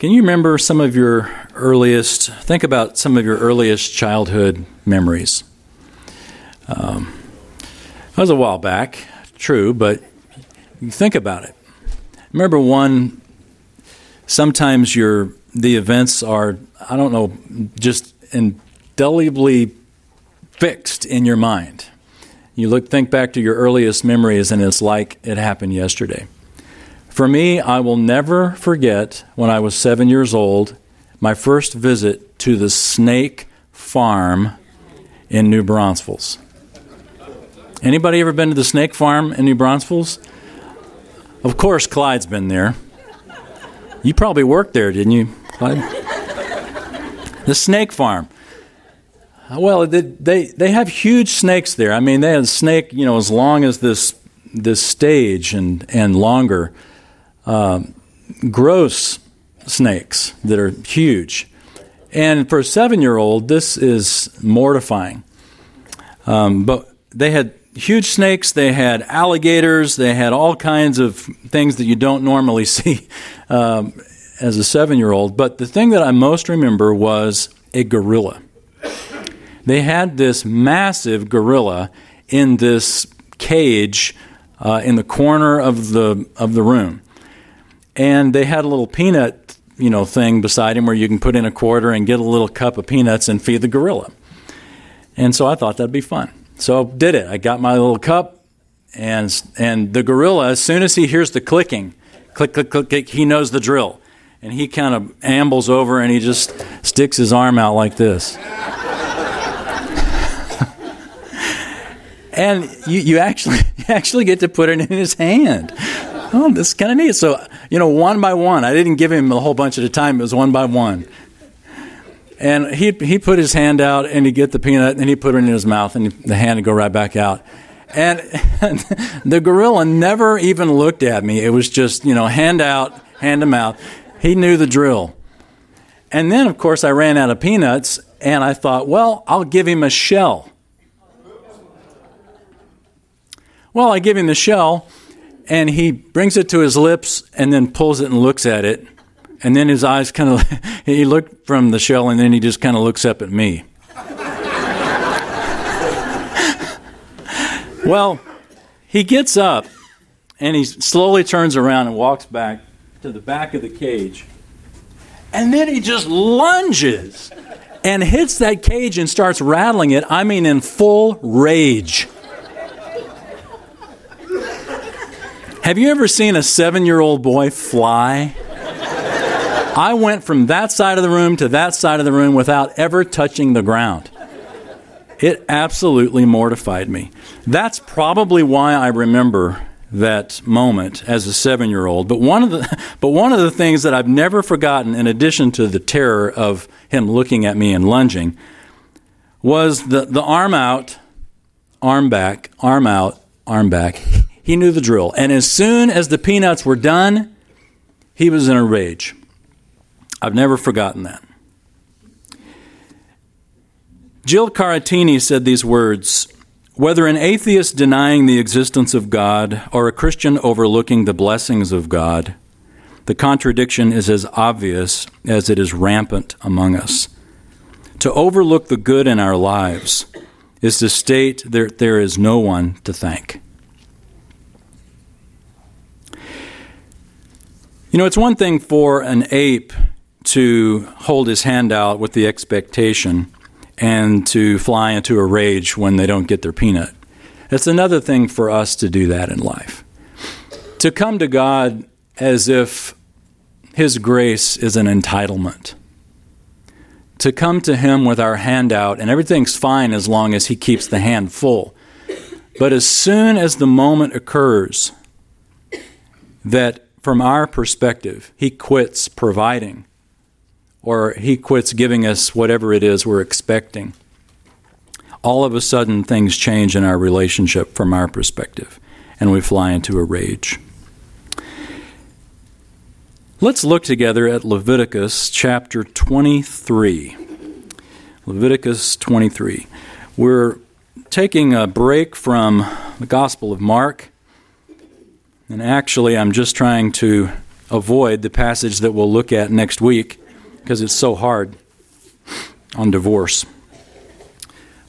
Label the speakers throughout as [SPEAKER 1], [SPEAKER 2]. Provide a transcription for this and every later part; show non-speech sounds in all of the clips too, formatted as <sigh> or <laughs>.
[SPEAKER 1] Can you remember some of your earliest, think about some of your earliest childhood memories? Um, that was a while back, true, but think about it. Remember one, sometimes your, the events are, I don't know, just indelibly fixed in your mind. You look, think back to your earliest memories, and it's like it happened yesterday. For me, I will never forget when I was seven years old, my first visit to the snake farm in New Braunfels. Anybody ever been to the snake farm in New Braunfels? Of course, Clyde's been there. You probably worked there, didn't you, Clyde? the snake farm. Well, they, they, they have huge snakes there. I mean, they have a snake, you know, as long as this this stage and and longer. Um, gross snakes that are huge. And for a seven year old, this is mortifying. Um, but they had huge snakes, they had alligators, they had all kinds of things that you don't normally <laughs> see um, as a seven year old. But the thing that I most remember was a gorilla. They had this massive gorilla in this cage uh, in the corner of the of the room and they had a little peanut you know thing beside him where you can put in a quarter and get a little cup of peanuts and feed the gorilla. And so I thought that'd be fun. So I did it. I got my little cup and and the gorilla as soon as he hears the clicking, click click click, click he knows the drill. And he kind of ambles over and he just sticks his arm out like this. <laughs> and you, you actually <laughs> you actually get to put it in his hand oh, this is kind of neat. So, you know, one by one, I didn't give him a whole bunch at a time. It was one by one. And he he put his hand out and he'd get the peanut and he'd put it in his mouth and the hand would go right back out. And, and <laughs> the gorilla never even looked at me. It was just, you know, hand out, hand to mouth. He knew the drill. And then, of course, I ran out of peanuts and I thought, well, I'll give him a shell. Well, I give him the shell and he brings it to his lips and then pulls it and looks at it. And then his eyes kind of, <laughs> he looked from the shell and then he just kind of looks up at me. <laughs> well, he gets up and he slowly turns around and walks back to the back of the cage. And then he just lunges and hits that cage and starts rattling it, I mean, in full rage. Have you ever seen a seven year old boy fly? I went from that side of the room to that side of the room without ever touching the ground. It absolutely mortified me. That's probably why I remember that moment as a seven year old. But one of the but one of the things that I've never forgotten, in addition to the terror of him looking at me and lunging, was the, the arm out, arm back, arm out, arm back. He knew the drill. And as soon as the peanuts were done, he was in a rage. I've never forgotten that. Jill Carattini said these words Whether an atheist denying the existence of God or a Christian overlooking the blessings of God, the contradiction is as obvious as it is rampant among us. To overlook the good in our lives is to state that there is no one to thank. You know, it's one thing for an ape to hold his hand out with the expectation and to fly into a rage when they don't get their peanut. It's another thing for us to do that in life. To come to God as if His grace is an entitlement. To come to Him with our hand out and everything's fine as long as He keeps the hand full. But as soon as the moment occurs that from our perspective, he quits providing or he quits giving us whatever it is we're expecting. All of a sudden, things change in our relationship from our perspective, and we fly into a rage. Let's look together at Leviticus chapter 23. Leviticus 23. We're taking a break from the Gospel of Mark and actually, I'm just trying to avoid the passage that we'll look at next week because it's so hard on divorce.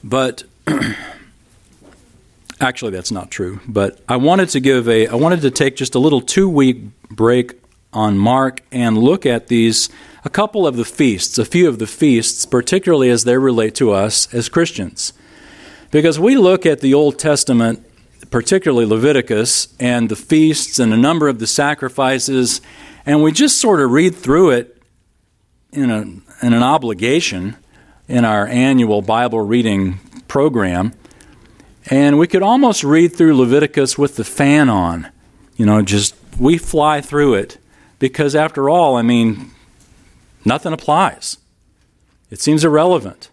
[SPEAKER 1] But <clears throat> actually that's not true, but I wanted to give a I wanted to take just a little 2-week break on Mark and look at these a couple of the feasts, a few of the feasts, particularly as they relate to us as Christians. Because we look at the Old Testament, particularly Leviticus, and the feasts and a number of the sacrifices, and we just sort of read through it in, a, in an obligation in our annual Bible reading program. And we could almost read through Leviticus with the fan on. You know, just we fly through it because, after all, I mean, nothing applies. It seems irrelevant.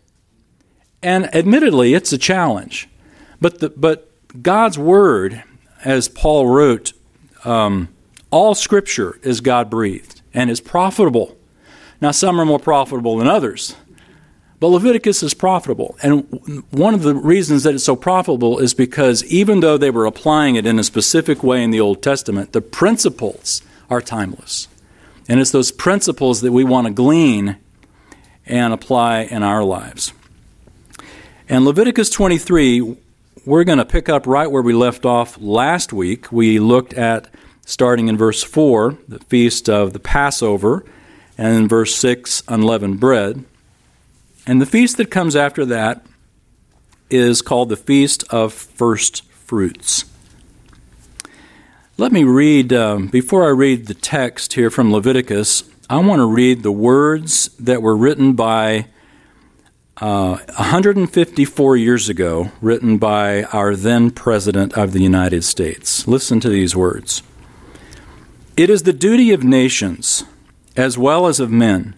[SPEAKER 1] And admittedly, it's a challenge. But, the, but God's Word, as Paul wrote, um, all Scripture is God breathed and is profitable. Now, some are more profitable than others, but Leviticus is profitable. And one of the reasons that it's so profitable is because even though they were applying it in a specific way in the Old Testament, the principles are timeless. And it's those principles that we want to glean and apply in our lives. And Leviticus 23, we're going to pick up right where we left off last week. We looked at, starting in verse 4, the feast of the Passover, and in verse 6, unleavened bread. And the feast that comes after that is called the Feast of First Fruits. Let me read, um, before I read the text here from Leviticus, I want to read the words that were written by uh, 154 years ago, written by our then President of the United States. Listen to these words It is the duty of nations, as well as of men,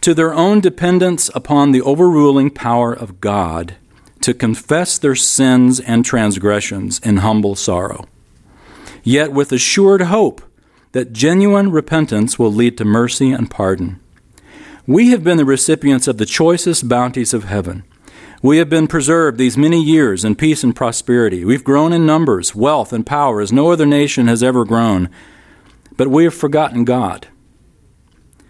[SPEAKER 1] to their own dependence upon the overruling power of God, to confess their sins and transgressions in humble sorrow yet with assured hope that genuine repentance will lead to mercy and pardon. We have been the recipients of the choicest bounties of heaven. We have been preserved these many years in peace and prosperity. We've grown in numbers, wealth, and power as no other nation has ever grown. But we have forgotten God.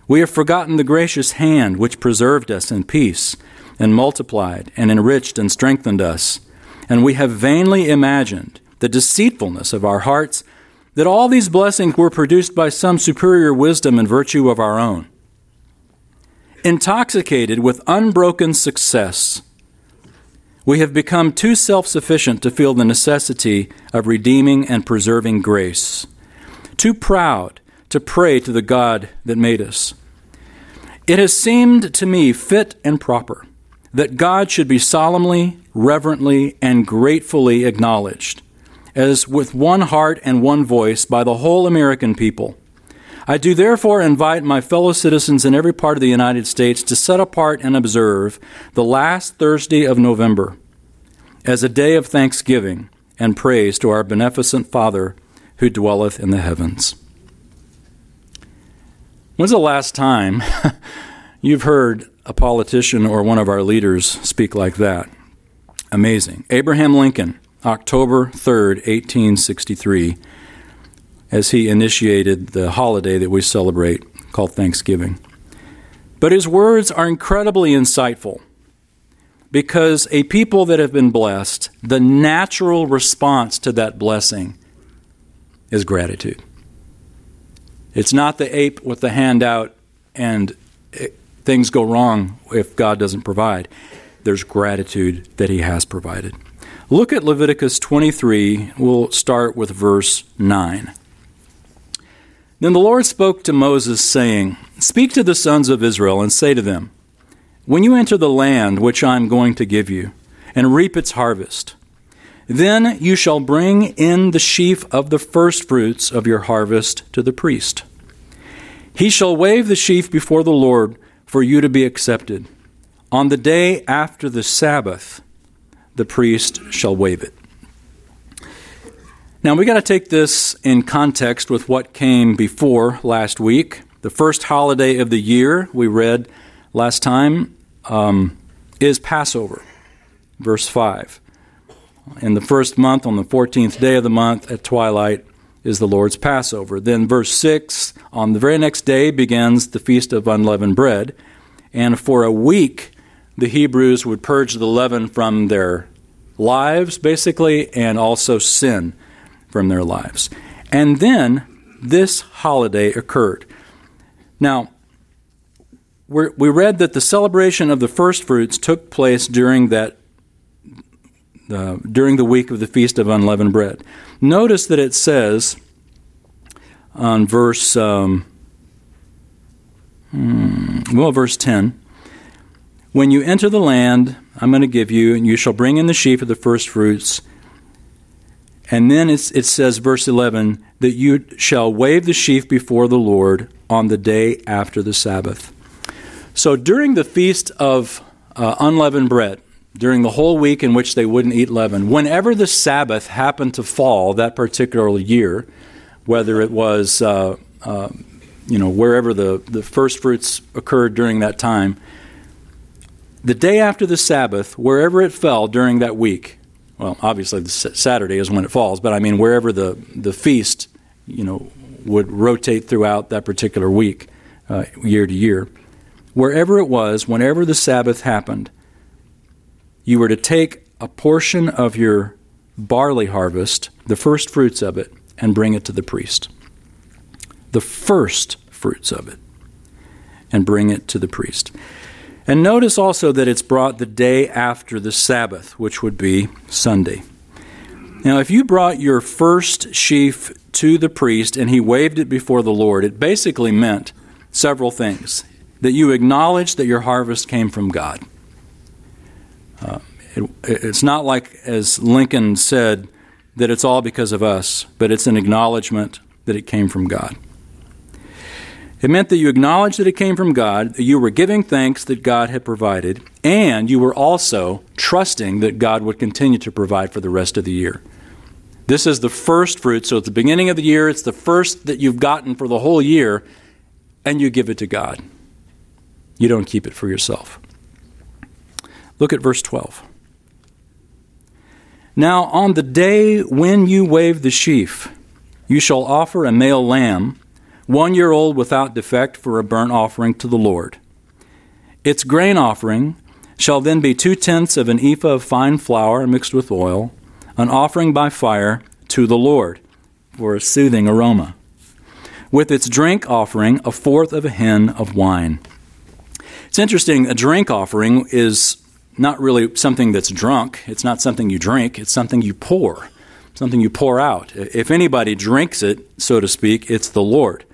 [SPEAKER 1] We have forgotten the gracious hand which preserved us in peace and multiplied and enriched and strengthened us. And we have vainly imagined the deceitfulness of our hearts, that all these blessings were produced by some superior wisdom and virtue of our own. Intoxicated with unbroken success, we have become too self sufficient to feel the necessity of redeeming and preserving grace, too proud to pray to the God that made us. It has seemed to me fit and proper that God should be solemnly, reverently, and gratefully acknowledged as with one heart and one voice by the whole American people. I do therefore invite my fellow citizens in every part of the United States to set apart and observe the last Thursday of November as a day of thanksgiving and praise to our beneficent Father who dwelleth in the heavens. When's the last time <laughs> you've heard a politician or one of our leaders speak like that? Amazing. Abraham Lincoln October 3rd, 1863, as he initiated the holiday that we celebrate called Thanksgiving. But his words are incredibly insightful because a people that have been blessed, the natural response to that blessing is gratitude. It's not the ape with the hand out and it, things go wrong if God doesn't provide. There's gratitude that He has provided. Look at Leviticus 23. We'll start with verse 9. Then the Lord spoke to Moses, saying, Speak to the sons of Israel, and say to them, When you enter the land which I am going to give you, and reap its harvest, then you shall bring in the sheaf of the firstfruits of your harvest to the priest. He shall wave the sheaf before the Lord for you to be accepted. On the day after the Sabbath, the priest shall wave it. Now, we got to take this in context with what came before last week. The first holiday of the year we read last time um, is Passover, verse 5. In the first month, on the 14th day of the month at twilight, is the Lord's Passover. Then, verse 6 on the very next day begins the Feast of Unleavened Bread. And for a week, the Hebrews would purge the leaven from their lives, basically, and also sin from their lives. And then this holiday occurred. Now, we read that the celebration of the first fruits took place during that uh, during the week of the feast of unleavened bread. Notice that it says on verse um, hmm, well, verse ten. When you enter the land, I'm going to give you, and you shall bring in the sheaf of the first fruits. And then it says, verse 11, that you shall wave the sheaf before the Lord on the day after the Sabbath. So during the feast of uh, unleavened bread, during the whole week in which they wouldn't eat leaven, whenever the Sabbath happened to fall that particular year, whether it was, uh, uh, you know, wherever the, the first fruits occurred during that time, the day after the Sabbath, wherever it fell during that week, well, obviously Saturday is when it falls, but I mean wherever the, the feast, you know, would rotate throughout that particular week, uh, year to year wherever it was, whenever the Sabbath happened, you were to take a portion of your barley harvest, the first fruits of it, and bring it to the priest. The first fruits of it, and bring it to the priest. And notice also that it's brought the day after the Sabbath, which would be Sunday. Now, if you brought your first sheaf to the priest and he waved it before the Lord, it basically meant several things that you acknowledged that your harvest came from God. Uh, it, it's not like, as Lincoln said, that it's all because of us, but it's an acknowledgement that it came from God. It meant that you acknowledged that it came from God, that you were giving thanks that God had provided, and you were also trusting that God would continue to provide for the rest of the year. This is the first fruit, so at the beginning of the year, it's the first that you've gotten for the whole year, and you give it to God. You don't keep it for yourself. Look at verse 12. Now, on the day when you wave the sheaf, you shall offer a male lamb, one year old without defect, for a burnt offering to the Lord. Its grain offering shall then be two tenths of an ephah of fine flour mixed with oil, an offering by fire to the Lord for a soothing aroma. With its drink offering, a fourth of a hin of wine. It's interesting, a drink offering is not really something that's drunk. It's not something you drink, it's something you pour, something you pour out. If anybody drinks it, so to speak, it's the Lord.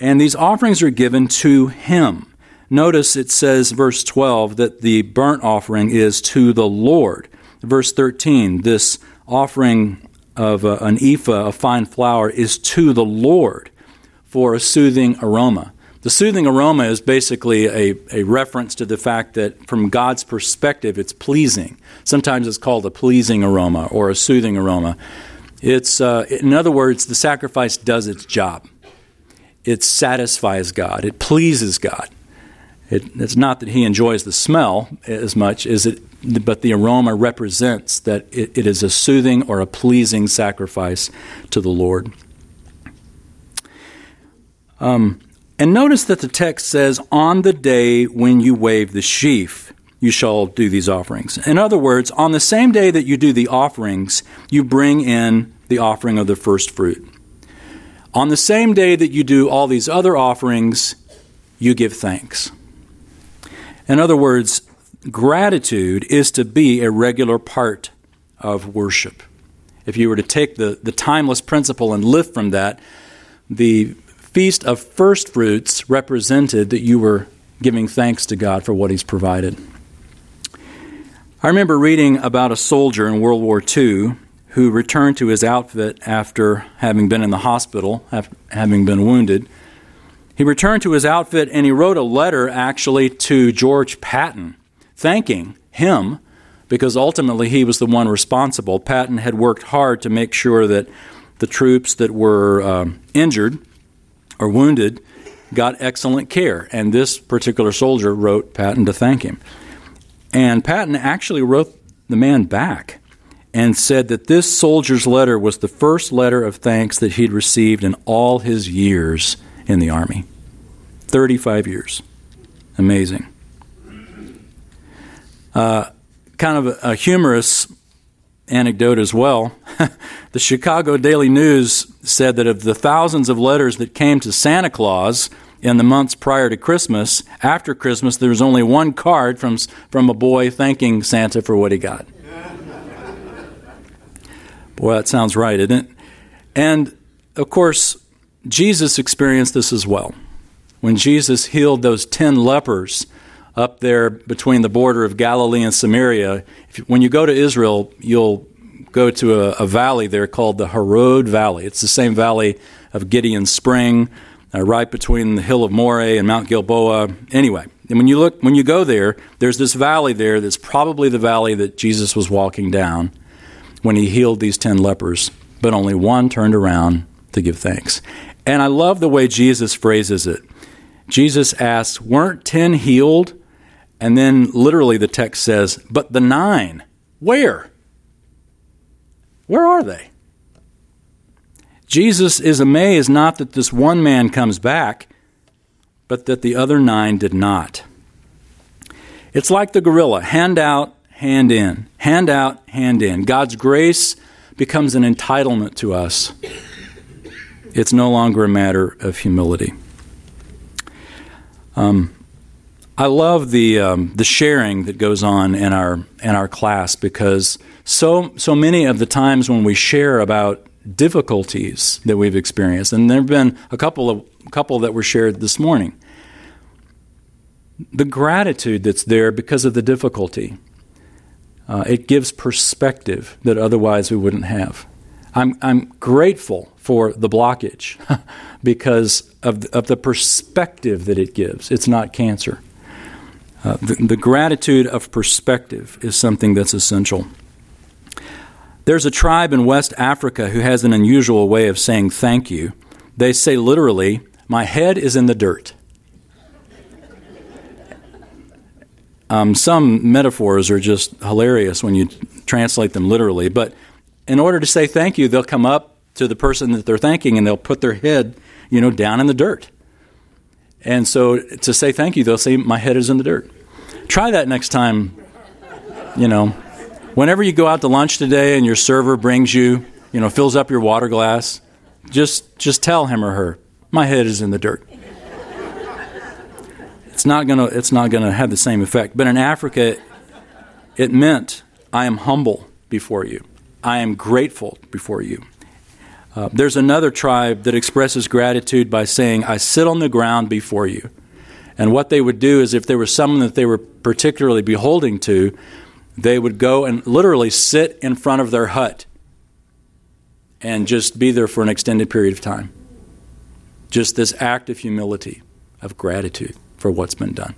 [SPEAKER 1] And these offerings are given to Him. Notice it says, verse 12, that the burnt offering is to the Lord. Verse 13, this offering of uh, an ephah of fine flour is to the Lord for a soothing aroma. The soothing aroma is basically a, a reference to the fact that from God's perspective, it's pleasing. Sometimes it's called a pleasing aroma or a soothing aroma. It's, uh, in other words, the sacrifice does its job. It satisfies God, it pleases God. It, it's not that He enjoys the smell as much as it, but the aroma represents that it, it is a soothing or a pleasing sacrifice to the Lord. Um, and notice that the text says, On the day when you wave the sheaf, you shall do these offerings. In other words, on the same day that you do the offerings, you bring in the offering of the first fruit. On the same day that you do all these other offerings, you give thanks. In other words, gratitude is to be a regular part of worship. If you were to take the, the timeless principle and live from that, the feast of first fruits represented that you were giving thanks to God for what He's provided. I remember reading about a soldier in World War II who returned to his outfit after having been in the hospital, having been wounded. He returned to his outfit and he wrote a letter actually to George Patton, thanking him because ultimately he was the one responsible. Patton had worked hard to make sure that the troops that were um, injured or wounded got excellent care. And this particular soldier wrote Patton to thank him. And Patton actually wrote the man back and said that this soldier's letter was the first letter of thanks that he'd received in all his years in the Army 35 years. Amazing. Uh, kind of a, a humorous anecdote as well. <laughs> the Chicago Daily News said that of the thousands of letters that came to Santa Claus in the months prior to Christmas, after Christmas, there was only one card from, from a boy thanking Santa for what he got. Boy, that sounds right, isn't it? And of course, Jesus experienced this as well. When Jesus healed those ten lepers up there between the border of Galilee and Samaria, when you go to Israel, you'll go to a, a, valley there called the Harod Valley. It's the same valley of Gideon Spring, uh, right between the hill of Moreh and Mount Gilboa. Anyway, and when you look, when you go there, there's this valley there that's probably the valley that Jesus was walking down when he healed these 10 lepers, but only one turned around to give thanks. And I love the way Jesus phrases it. Jesus asks, Weren't 10 healed? And then literally the text says, But the nine, where? Where are they? Jesus is amazed not that this one man comes back, but that the other nine did not. It's like the gorilla hand out, hand in. Hand out, hand in. God's grace becomes an entitlement to us. It's no longer a matter of humility. Um, I love the um, the sharing that goes on in our in our class because so so many of the times when we share about difficulties that we've experienced, and there have been a couple of couple that were shared this morning. The gratitude that's there because of the difficulty uh, it gives perspective that otherwise we wouldn't have. I'm, I'm grateful for the blockage <laughs> because of, of the perspective that it gives. It's not cancer. Uh, the, the gratitude of perspective is something that's essential. There's a tribe in West Africa who has an unusual way of saying thank you. They say literally, My head is in the dirt. Um, some metaphors are just hilarious when you translate them literally, but in order to say thank you, they'll come up to the person that they're thanking and they'll put their head, you know, down in the dirt. And so to say thank you, they'll say, My head is in the dirt. Try that next time, you know. Whenever you go out to lunch today and your server brings you, you know, fills up your water glass, just just tell him or her, My head is in the dirt it's not to it's not to have the same effect. But in Africa, it meant I am humble before you. I am grateful before you. Uh, there's another tribe that expresses gratitude by saying, I sit on the ground before you. And what they would do is, if there was someone that they were particularly beholding to, they would go and literally sit in front of their hut and just be there for an extended period of time. Just this act of humility, of gratitude for what's been done.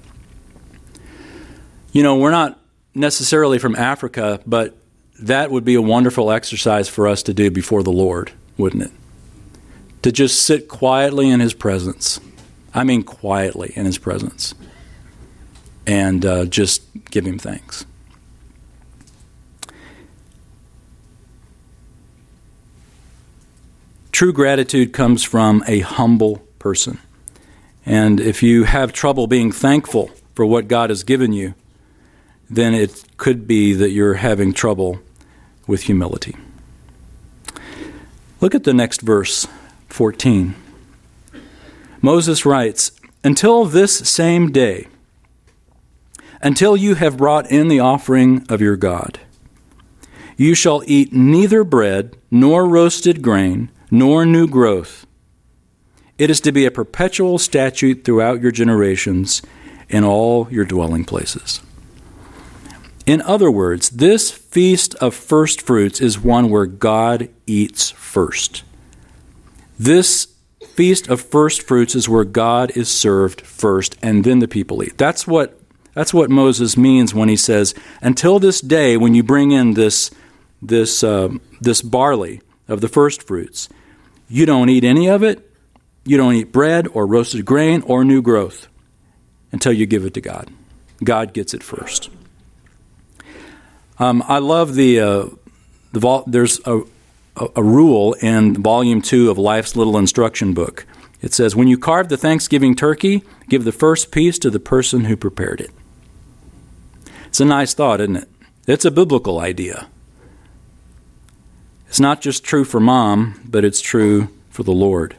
[SPEAKER 1] You know, we're not necessarily from Africa, but that would be a wonderful exercise for us to do before the Lord, wouldn't it? To just sit quietly in His presence. I mean, quietly in His presence. And uh, just give Him thanks. True gratitude comes from a humble person. And if you have trouble being thankful for what God has given you, then it could be that you're having trouble with humility. Look at the next verse, 14. Moses writes, Until this same day, until you have brought in the offering of your God, you shall eat neither bread, nor roasted grain, nor new growth it is to be a perpetual statute throughout your generations in all your dwelling places. In other words, this feast of first fruits is one where God eats first. This feast of first fruits is where God is served first and then the people eat. That's what that's what Moses means when he says, "Until this day when you bring in this this uh, this barley of the first fruits, you don't eat any of it you don't eat bread or roasted grain or new growth until you give it to God. God gets it first. Um, I love the uh, the vol- there's a, a, a rule in volume two of Life's Little Instruction Book. It says, When you carve the Thanksgiving turkey, give the first piece to the person who prepared it. It's a nice thought, isn't it? It's a biblical idea. It's not just true for mom, but it's true for the Lord.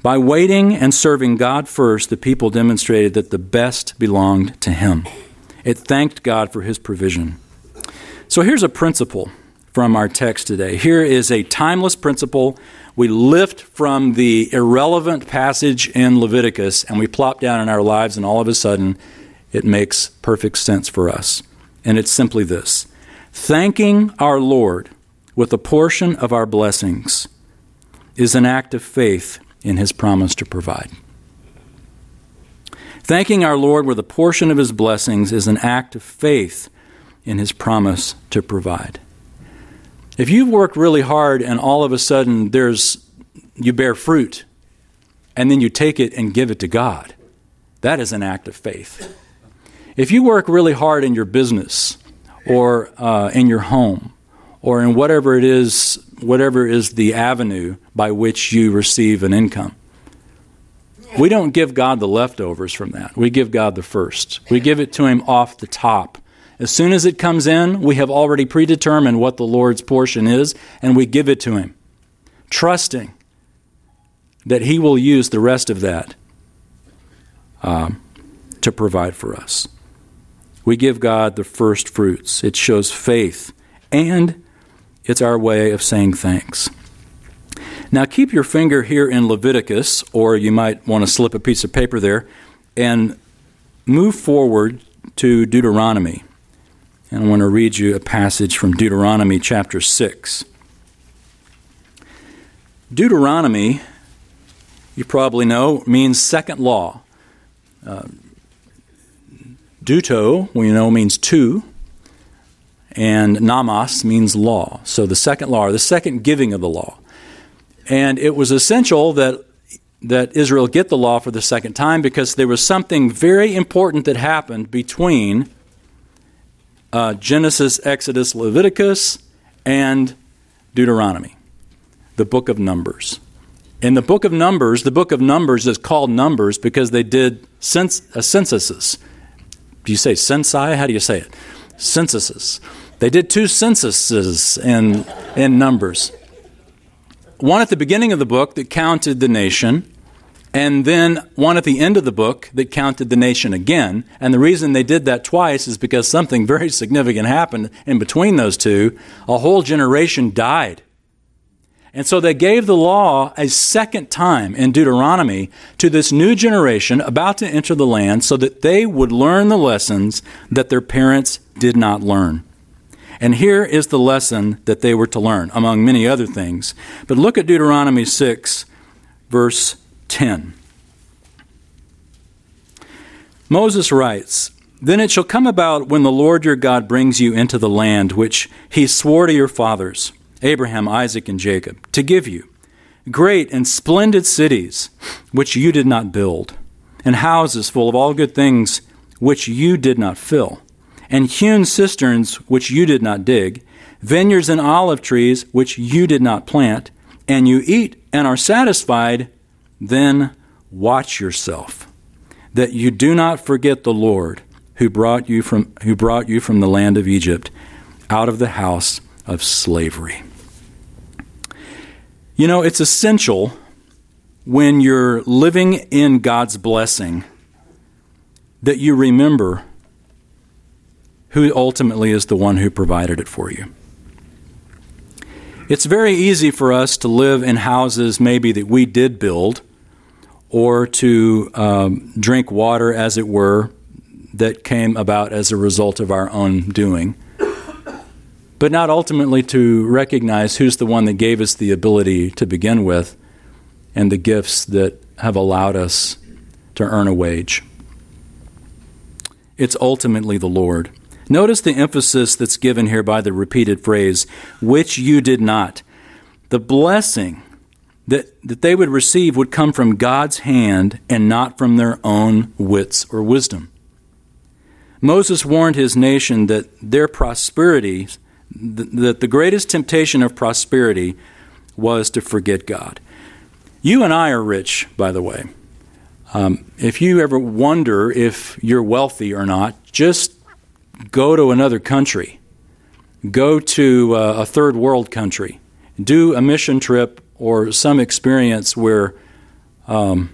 [SPEAKER 1] By waiting and serving God first, the people demonstrated that the best belonged to Him. It thanked God for His provision. So here's a principle from our text today. Here is a timeless principle. We lift from the irrelevant passage in Leviticus and we plop down in our lives, and all of a sudden, it makes perfect sense for us. And it's simply this thanking our Lord with a portion of our blessings is an act of faith in his promise to provide. Thanking our Lord with a portion of his blessings is an act of faith in his promise to provide. If you've worked really hard and all of a sudden there's you bear fruit and then you take it and give it to God, that is an act of faith. If you work really hard in your business or uh, in your home or in whatever it is, whatever is the avenue by which you receive an income. We don't give God the leftovers from that. We give God the first. We give it to Him off the top. As soon as it comes in, we have already predetermined what the Lord's portion is, and we give it to Him, trusting that He will use the rest of that um, to provide for us. We give God the first fruits. It shows faith and it's our way of saying thanks. Now, keep your finger here in Leviticus, or you might want to slip a piece of paper there, and move forward to Deuteronomy. And I want to read you a passage from Deuteronomy chapter 6. Deuteronomy, you probably know, means second law. Uh, Deuto, we know, means two and namas means law. So the second law, or the second giving of the law. And it was essential that that Israel get the law for the second time because there was something very important that happened between uh, Genesis, Exodus, Leviticus, and Deuteronomy, the book of Numbers. In the book of Numbers, the book of Numbers is called Numbers because they did cens- uh, censuses. Do you say censi? How do you say it? Censuses. They did two censuses in, in Numbers. One at the beginning of the book that counted the nation, and then one at the end of the book that counted the nation again. And the reason they did that twice is because something <laughs> very significant happened in between those two. A whole generation died. And so they gave the law a second time in Deuteronomy to this new generation about to enter the land so that they would learn the lessons that their parents did not learn. And here is the lesson that they were to learn, among many other things. But look at Deuteronomy 6, verse 10. Moses writes, Then it shall come about when the Lord your God brings you into the land which he swore to your fathers, Abraham, Isaac, and Jacob, to give you, great and splendid cities which you did not build, and houses full of all good things which you did not fill and hewn cisterns which you did not dig, vineyards and olive trees which you did not plant, and you eat and are satisfied, then watch yourself, that you do not forget the Lord who brought you from, who brought you from the land of Egypt out of the house of slavery. You know, it's essential when you're living in God's blessing that you remember who ultimately is the one who provided it for you. It's very easy for us to live in houses maybe that we did build or to um, drink water, as it were, that came about as a result of our own doing, but not ultimately to recognize who's the one that gave us the ability to begin with and the gifts that have allowed us to earn a wage. It's ultimately the Lord. Notice the emphasis that's given here by the repeated phrase, which you did not. The blessing that, that they would receive would come from God's hand and not from their own wits or wisdom. Moses warned his nation that their prosperity that the greatest temptation of prosperity was to forget God. You and I are rich, by the way. Um, if you ever wonder if you're wealthy or not, just go to another country. Go to uh, a third world country. Do a mission trip or some experience where um,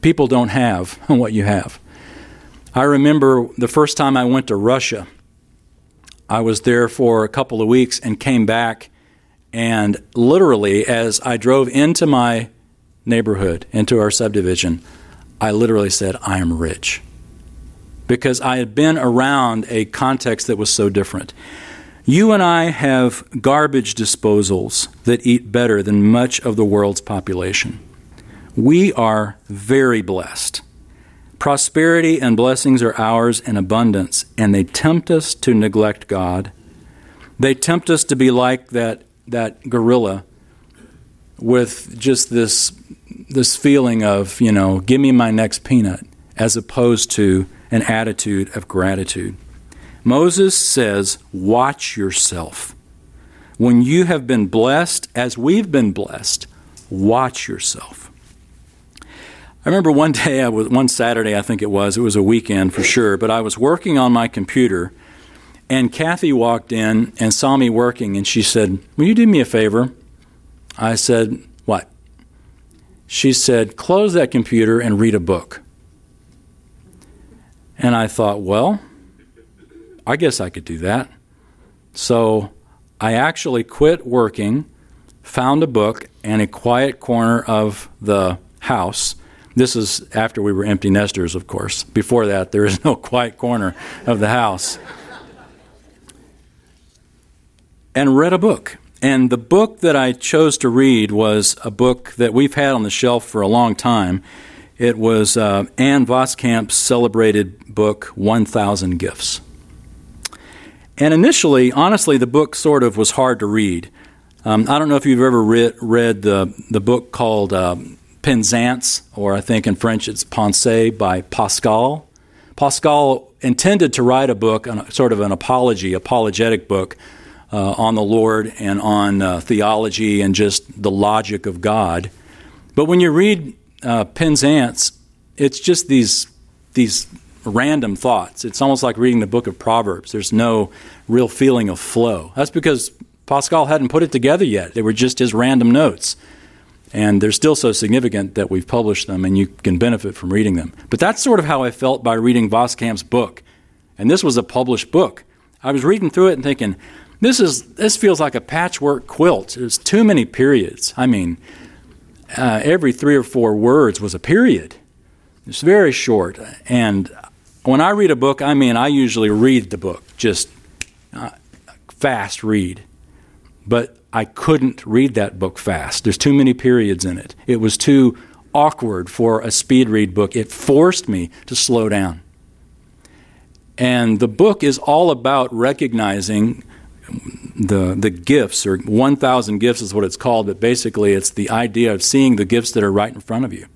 [SPEAKER 1] people don't have <laughs> what you have. I remember the first time I went to Russia. I was there for a couple of weeks and came back, and literally, as I drove into my neighborhood, into our subdivision, I literally said, I am rich. Because I had been around a context that was so different. You and I have garbage disposals that eat better than much of the world's population. We are very blessed. Prosperity and blessings are ours in abundance, and they tempt us to neglect God. They tempt us to be like that, that gorilla with just this, this feeling of, you know, give me my next peanut, as opposed to an attitude of gratitude. Moses says, Watch yourself. When you have been blessed, as we've been blessed, watch yourself. I remember one day, I was, one Saturday, I think it was, it was a weekend for sure, but I was working on my computer, and Kathy walked in and saw me working, and she said, Will you do me a favor? I said, What? She said, Close that computer and read a book. And I thought, Well, I guess I could do that. So I actually quit working, found a book in a quiet corner of the house. This is after we were empty nesters, of course. Before that, there is no <laughs> quiet corner of the house. And read a book. And the book that I chose to read was a book that we've had on the shelf for a long time. It was uh, Ann Voskamp's celebrated book, 1000 Gifts. And initially, honestly, the book sort of was hard to read. Um, I don't know if you've ever read, read the, the book called uh, Penzance, or I think in French it's Pensée by Pascal. Pascal intended to write a book, sort of an apology, apologetic book uh, on the Lord and on uh, theology and just the logic of God. But when you read uh, Penzance, it's just these these random thoughts. It's almost like reading the book of Proverbs. There's no real feeling of flow. That's because Pascal hadn't put it together yet. They were just his random notes. And they're still so significant that we've published them and you can benefit from reading them. But that's sort of how I felt by reading Voskamp's book. And this was a published book. I was reading through it and thinking, this is this feels like a patchwork quilt. There's too many periods. I mean, uh, every three or four words was a period. It's very short, and when I read a book, I mean, I usually read the book, just uh, fast read. But I couldn't read that book fast. There's too many periods in it. It was too awkward for a speed read book. It forced me to slow down. And the book is all about recognizing the the gifts or 1000 gifts is what it's called but basically it's the idea of seeing the gifts that are right in front of you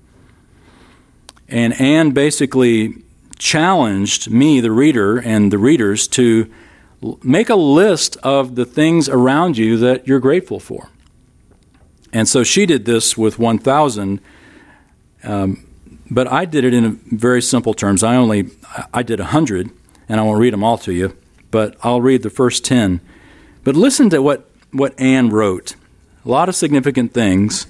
[SPEAKER 1] and Ann basically challenged me, the reader, and the readers to make a list of the things around you that you're grateful for. And so she did this with 1,000, um, but I did it in very simple terms. I only I did 100, and I won't read them all to you, but I'll read the first 10. But listen to what, what Ann wrote. A lot of significant things,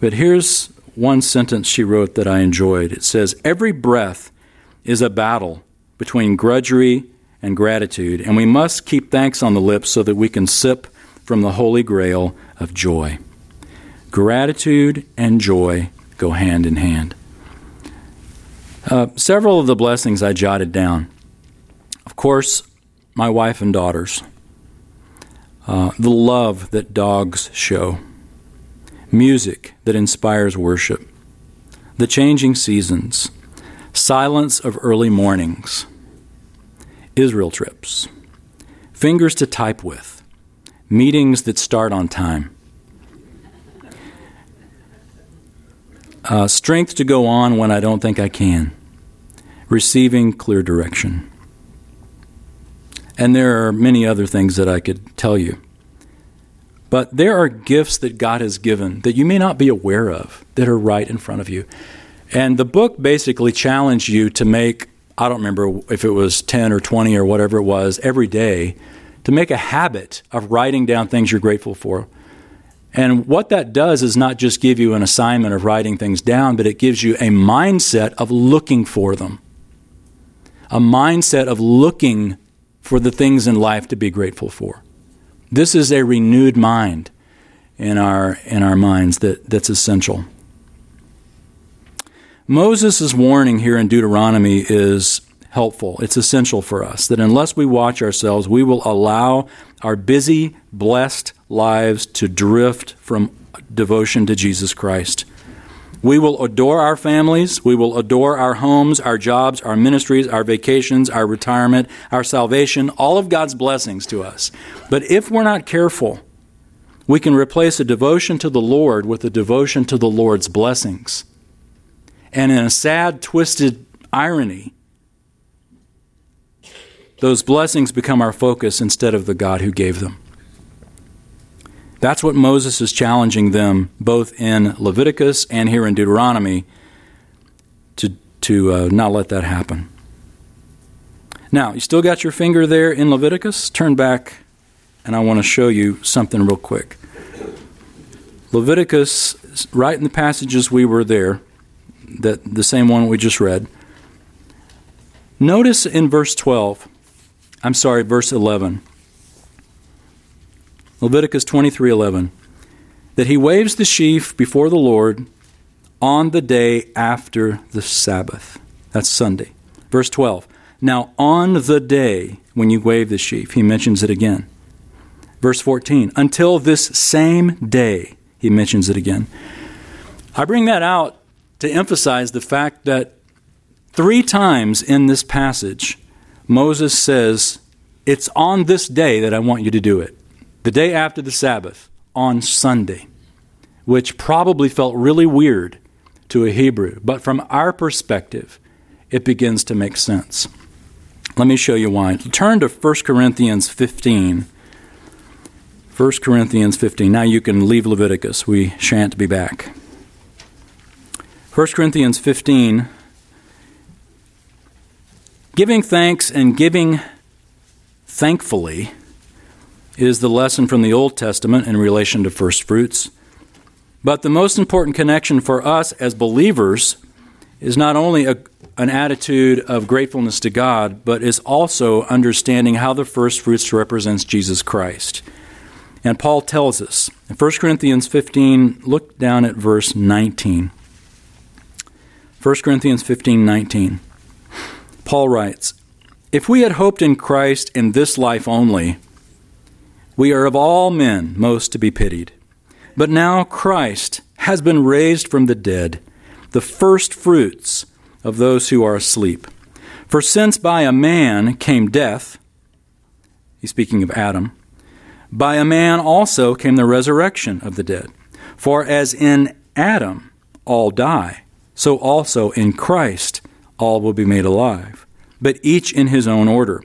[SPEAKER 1] but here's one sentence she wrote that I enjoyed. It says, Every breath is a battle between grudgery and gratitude, and we must keep thanks on the lips so that we can sip from the holy grail of joy. Gratitude and joy go hand in hand. Uh, several of the blessings I jotted down. Of course, my wife and daughters. Uh, the love that dogs show. Music that inspires worship. The changing seasons silence of early mornings, Israel trips, fingers to type with, meetings that start on time, uh, strength to go on when I don't think I can, receiving clear direction. And there are many other things that I could tell you. But there are gifts that God has given that you may not be aware of that are right in front of you. And the book basically challenged you to make, I don't remember if it was 10 or 20 or whatever it was, every day, to make a habit of writing down things you're grateful for. And what that does is not just give you an assignment of writing things down, but it gives you a mindset of looking for them. A mindset of looking for the things in life to be grateful for. This is a renewed mind in our, in our minds that, that's essential. Moses' warning here in Deuteronomy is helpful. It's essential for us that unless we watch ourselves, we will allow our busy, blessed lives to drift from devotion to Jesus Christ. We will adore our families. We will adore our homes, our jobs, our ministries, our vacations, our retirement, our salvation, all of God's blessings to us. But if we're not careful, we can replace a devotion to the Lord with a devotion to the Lord's blessings. And in a sad, twisted irony, those blessings become our focus instead of the God who gave them. That's what Moses is challenging them both in Leviticus and here in Deuteronomy to, to uh, not let that happen. Now, you still got your finger there in Leviticus? Turn back, and I want to show you something real quick. Leviticus, right in the passages we were there, that the same one we just read. Notice in verse 12, I'm sorry, verse 11. Leviticus 23:11 that he waves the sheaf before the Lord on the day after the Sabbath. That's Sunday. Verse 12. Now on the day when you wave the sheaf, he mentions it again. Verse 14. Until this same day, he mentions it again. I bring that out to emphasize the fact that three times in this passage, Moses says, It's on this day that I want you to do it the day after the Sabbath, on Sunday, which probably felt really weird to a Hebrew, but from our perspective, it begins to make sense. Let me show you why. Turn to 1 Corinthians 15. 1 Corinthians 15. Now you can leave Leviticus. We shan't be back. 1 Corinthians 15. Giving thanks and giving thankfully is the lesson from the Old Testament in relation to first fruits. But the most important connection for us as believers is not only a, an attitude of gratefulness to God, but is also understanding how the first fruits represents Jesus Christ. And Paul tells us in 1 Corinthians 15, look down at verse 19. 1 Corinthians 15, 19. Paul writes, If we had hoped in Christ in this life only, we are of all men most to be pitied. But now Christ has been raised from the dead, the first fruits of those who are asleep. For since by a man came death, he's speaking of Adam, by a man also came the resurrection of the dead. For as in Adam all die, so also in Christ all will be made alive, but each in his own order.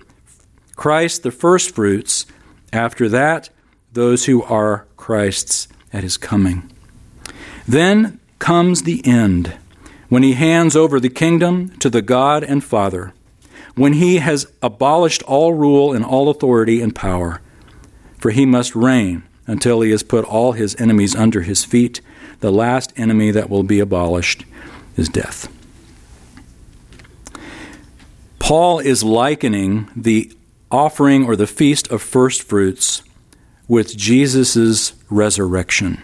[SPEAKER 1] Christ the firstfruits after that, those who are Christ's at his coming. Then comes the end, when he hands over the kingdom to the God and Father, when he has abolished all rule and all authority and power. For he must reign until he has put all his enemies under his feet. The last enemy that will be abolished is death. Paul is likening the offering or the feast of first fruits with Jesus' resurrection.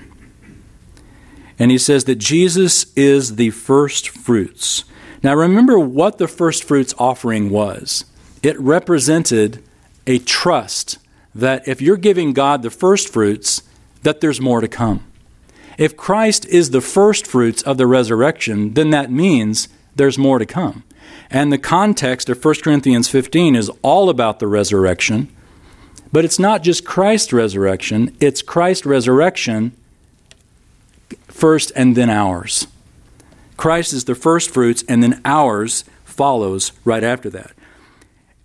[SPEAKER 1] And he says that Jesus is the first fruits. Now remember what the first fruits offering was. It represented a trust that if you're giving God the first fruits, that there's more to come. If Christ is the first fruits of the resurrection, then that means there's more to come. And the context of 1 Corinthians 15 is all about the resurrection. But it's not just Christ's resurrection, it's Christ's resurrection first and then ours. Christ is the first fruits, and then ours follows right after that.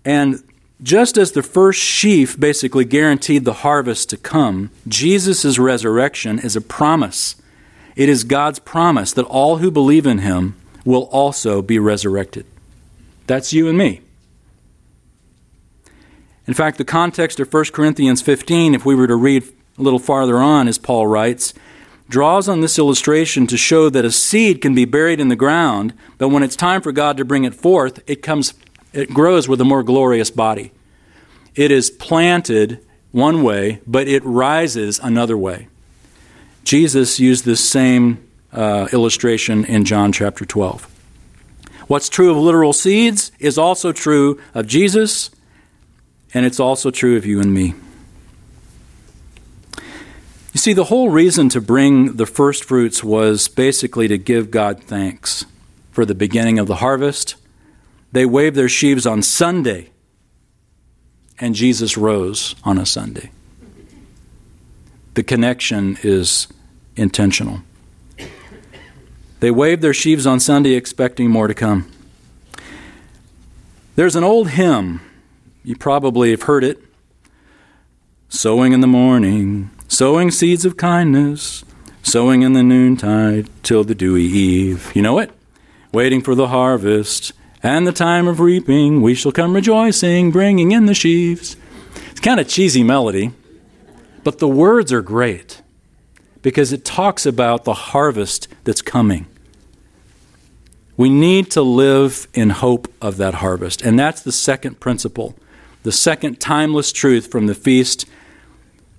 [SPEAKER 1] And Just as the first sheaf basically guaranteed the harvest to come, Jesus' resurrection is a promise. It is God's promise that all who believe in him will also be resurrected. That's you and me. In fact, the context of 1 Corinthians 15, if we were to read a little farther on, as Paul writes, draws on this illustration to show that a seed can be buried in the ground, but when it's time for God to bring it forth, it comes it grows with a more glorious body. It is planted one way, but it rises another way. Jesus used this same uh, illustration in John chapter 12. What's true of literal seeds is also true of Jesus, and it's also true of you and me. You see, the whole reason to bring the first fruits was basically to give God thanks for the beginning of the harvest they waved their sheaves on Sunday, and Jesus rose on a Sunday. The connection is intentional. They waved their sheaves on Sunday, expecting more to come. There's an old hymn, you probably have heard it sowing in the morning, sowing seeds of kindness, sowing in the noontide till the dewy eve. You know it? Waiting for the harvest and the time of reaping we shall come rejoicing, bringing in the sheaves. It's kind of cheesy melody, but the words are great because it talks about the harvest that's coming. We need to live in hope of that harvest. And that's the second principle, the second timeless truth from the feast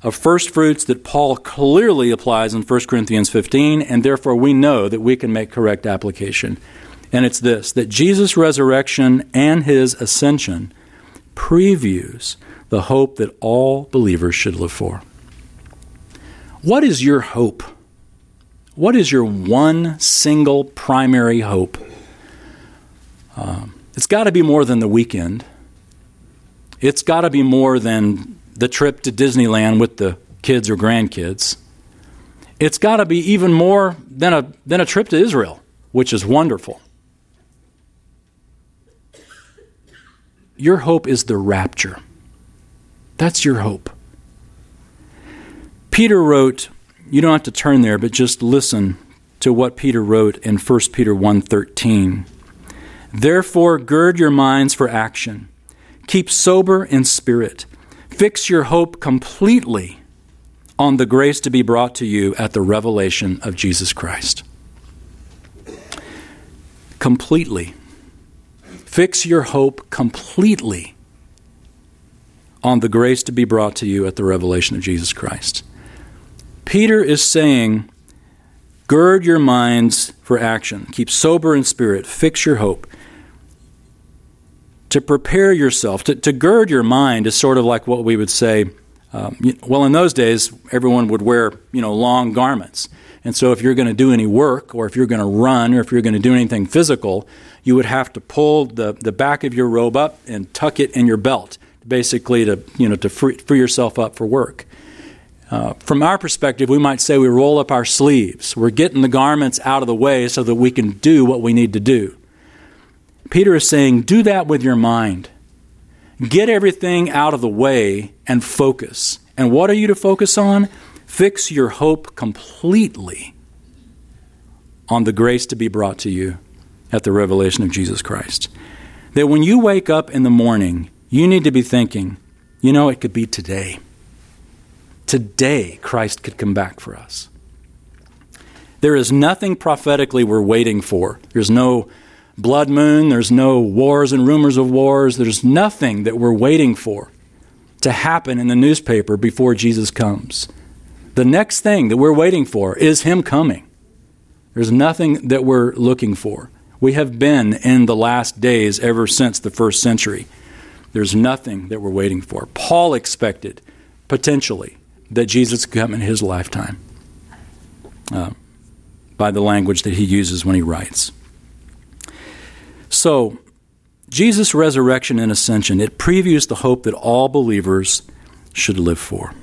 [SPEAKER 1] of first fruits that Paul clearly applies in 1 Corinthians 15, and therefore we know that we can make correct application and it's this that Jesus' resurrection and his ascension previews the hope that all believers should live for. What is your hope? What is your one single primary hope? Um, it's got to be more than the weekend. It's got to be more than the trip to Disneyland with the kids or grandkids. It's got to be even more than a, than a trip to Israel, which is wonderful. Your hope is the rapture. That's your hope. Peter wrote, you don't have to turn there, but just listen to what Peter wrote in 1 Peter 1:13. Therefore gird your minds for action. Keep sober in spirit. Fix your hope completely on the grace to be brought to you at the revelation of Jesus Christ. Completely. Fix your hope completely on the grace to be brought to you at the revelation of Jesus Christ. Peter is saying, gird your minds for action, keep sober in spirit, fix your hope. To prepare yourself, to, to gird your mind is sort of like what we would say. Um, well, in those days, everyone would wear you know long garments, and so if you're going to do any work, or if you're going to run, or if you're going to do anything physical, you would have to pull the, the back of your robe up and tuck it in your belt, basically to, you know, to free, free yourself up for work. Uh, from our perspective, we might say we roll up our sleeves. We're getting the garments out of the way so that we can do what we need to do. Peter is saying, do that with your mind. Get everything out of the way and focus. And what are you to focus on? Fix your hope completely on the grace to be brought to you at the revelation of Jesus Christ. That when you wake up in the morning, you need to be thinking, you know, it could be today. Today, Christ could come back for us. There is nothing prophetically we're waiting for. There's no blood moon, there's no wars and rumors of wars, there's nothing that we're waiting for to happen in the newspaper before Jesus comes. The next thing that we're waiting for is Him coming. There's nothing that we're looking for. We have been in the last days ever since the first century. There's nothing that we're waiting for. Paul expected, potentially, that Jesus could come in his lifetime uh, by the language that he uses when he writes. So, Jesus' resurrection and ascension, it previews the hope that all believers should live for.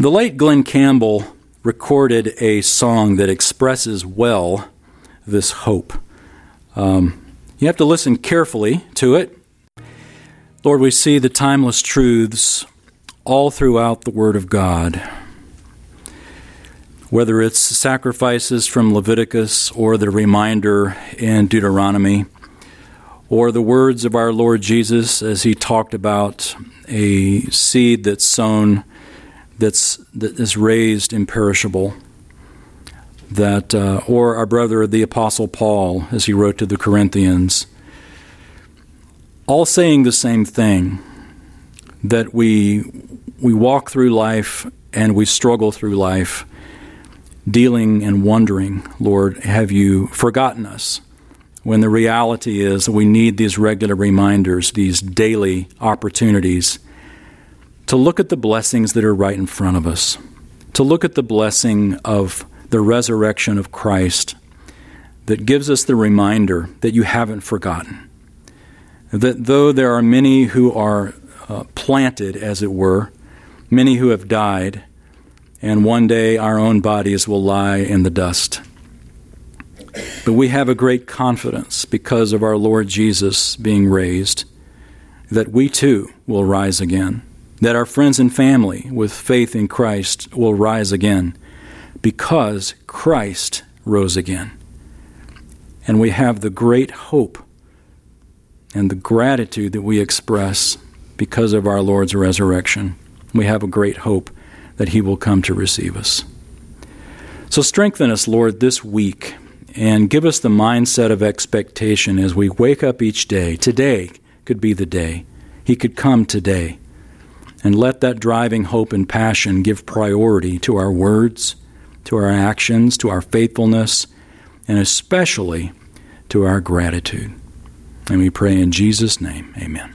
[SPEAKER 1] The late Glen Campbell recorded a song that expresses well this hope. Um, you have to listen carefully to it. Lord, we see the timeless truths all throughout the Word of God. Whether it's sacrifices from Leviticus or the reminder in Deuteronomy, or the words of our Lord Jesus as he talked about a seed that's sown that's that is raised imperishable that uh, or our brother the apostle Paul as he wrote to the Corinthians all saying the same thing that we we walk through life and we struggle through life dealing and wondering lord have you forgotten us? When the reality is that we need these regular reminders these daily opportunities to look at the blessings that are right in front of us to look at the blessing of the resurrection of Christ that gives us the reminder that you haven't forgotten. That though there are many who are uh, planted, as it were, many who have died, and one day our own bodies will lie in the dust. But we have a great confidence because of our Lord Jesus being raised that we too will rise again, that our friends and family with faith in Christ will rise again because Christ rose again. And we have the great hope and the gratitude that we express because of our Lord's resurrection. We have a great hope that He will come to receive us. So strengthen us, Lord, this week and give us the mindset of expectation as we wake up each day. Today could be the day. He could come today. And let that driving hope and passion give priority to our words, to our actions, to our faithfulness, and especially to our gratitude. And we pray in Jesus' name, amen.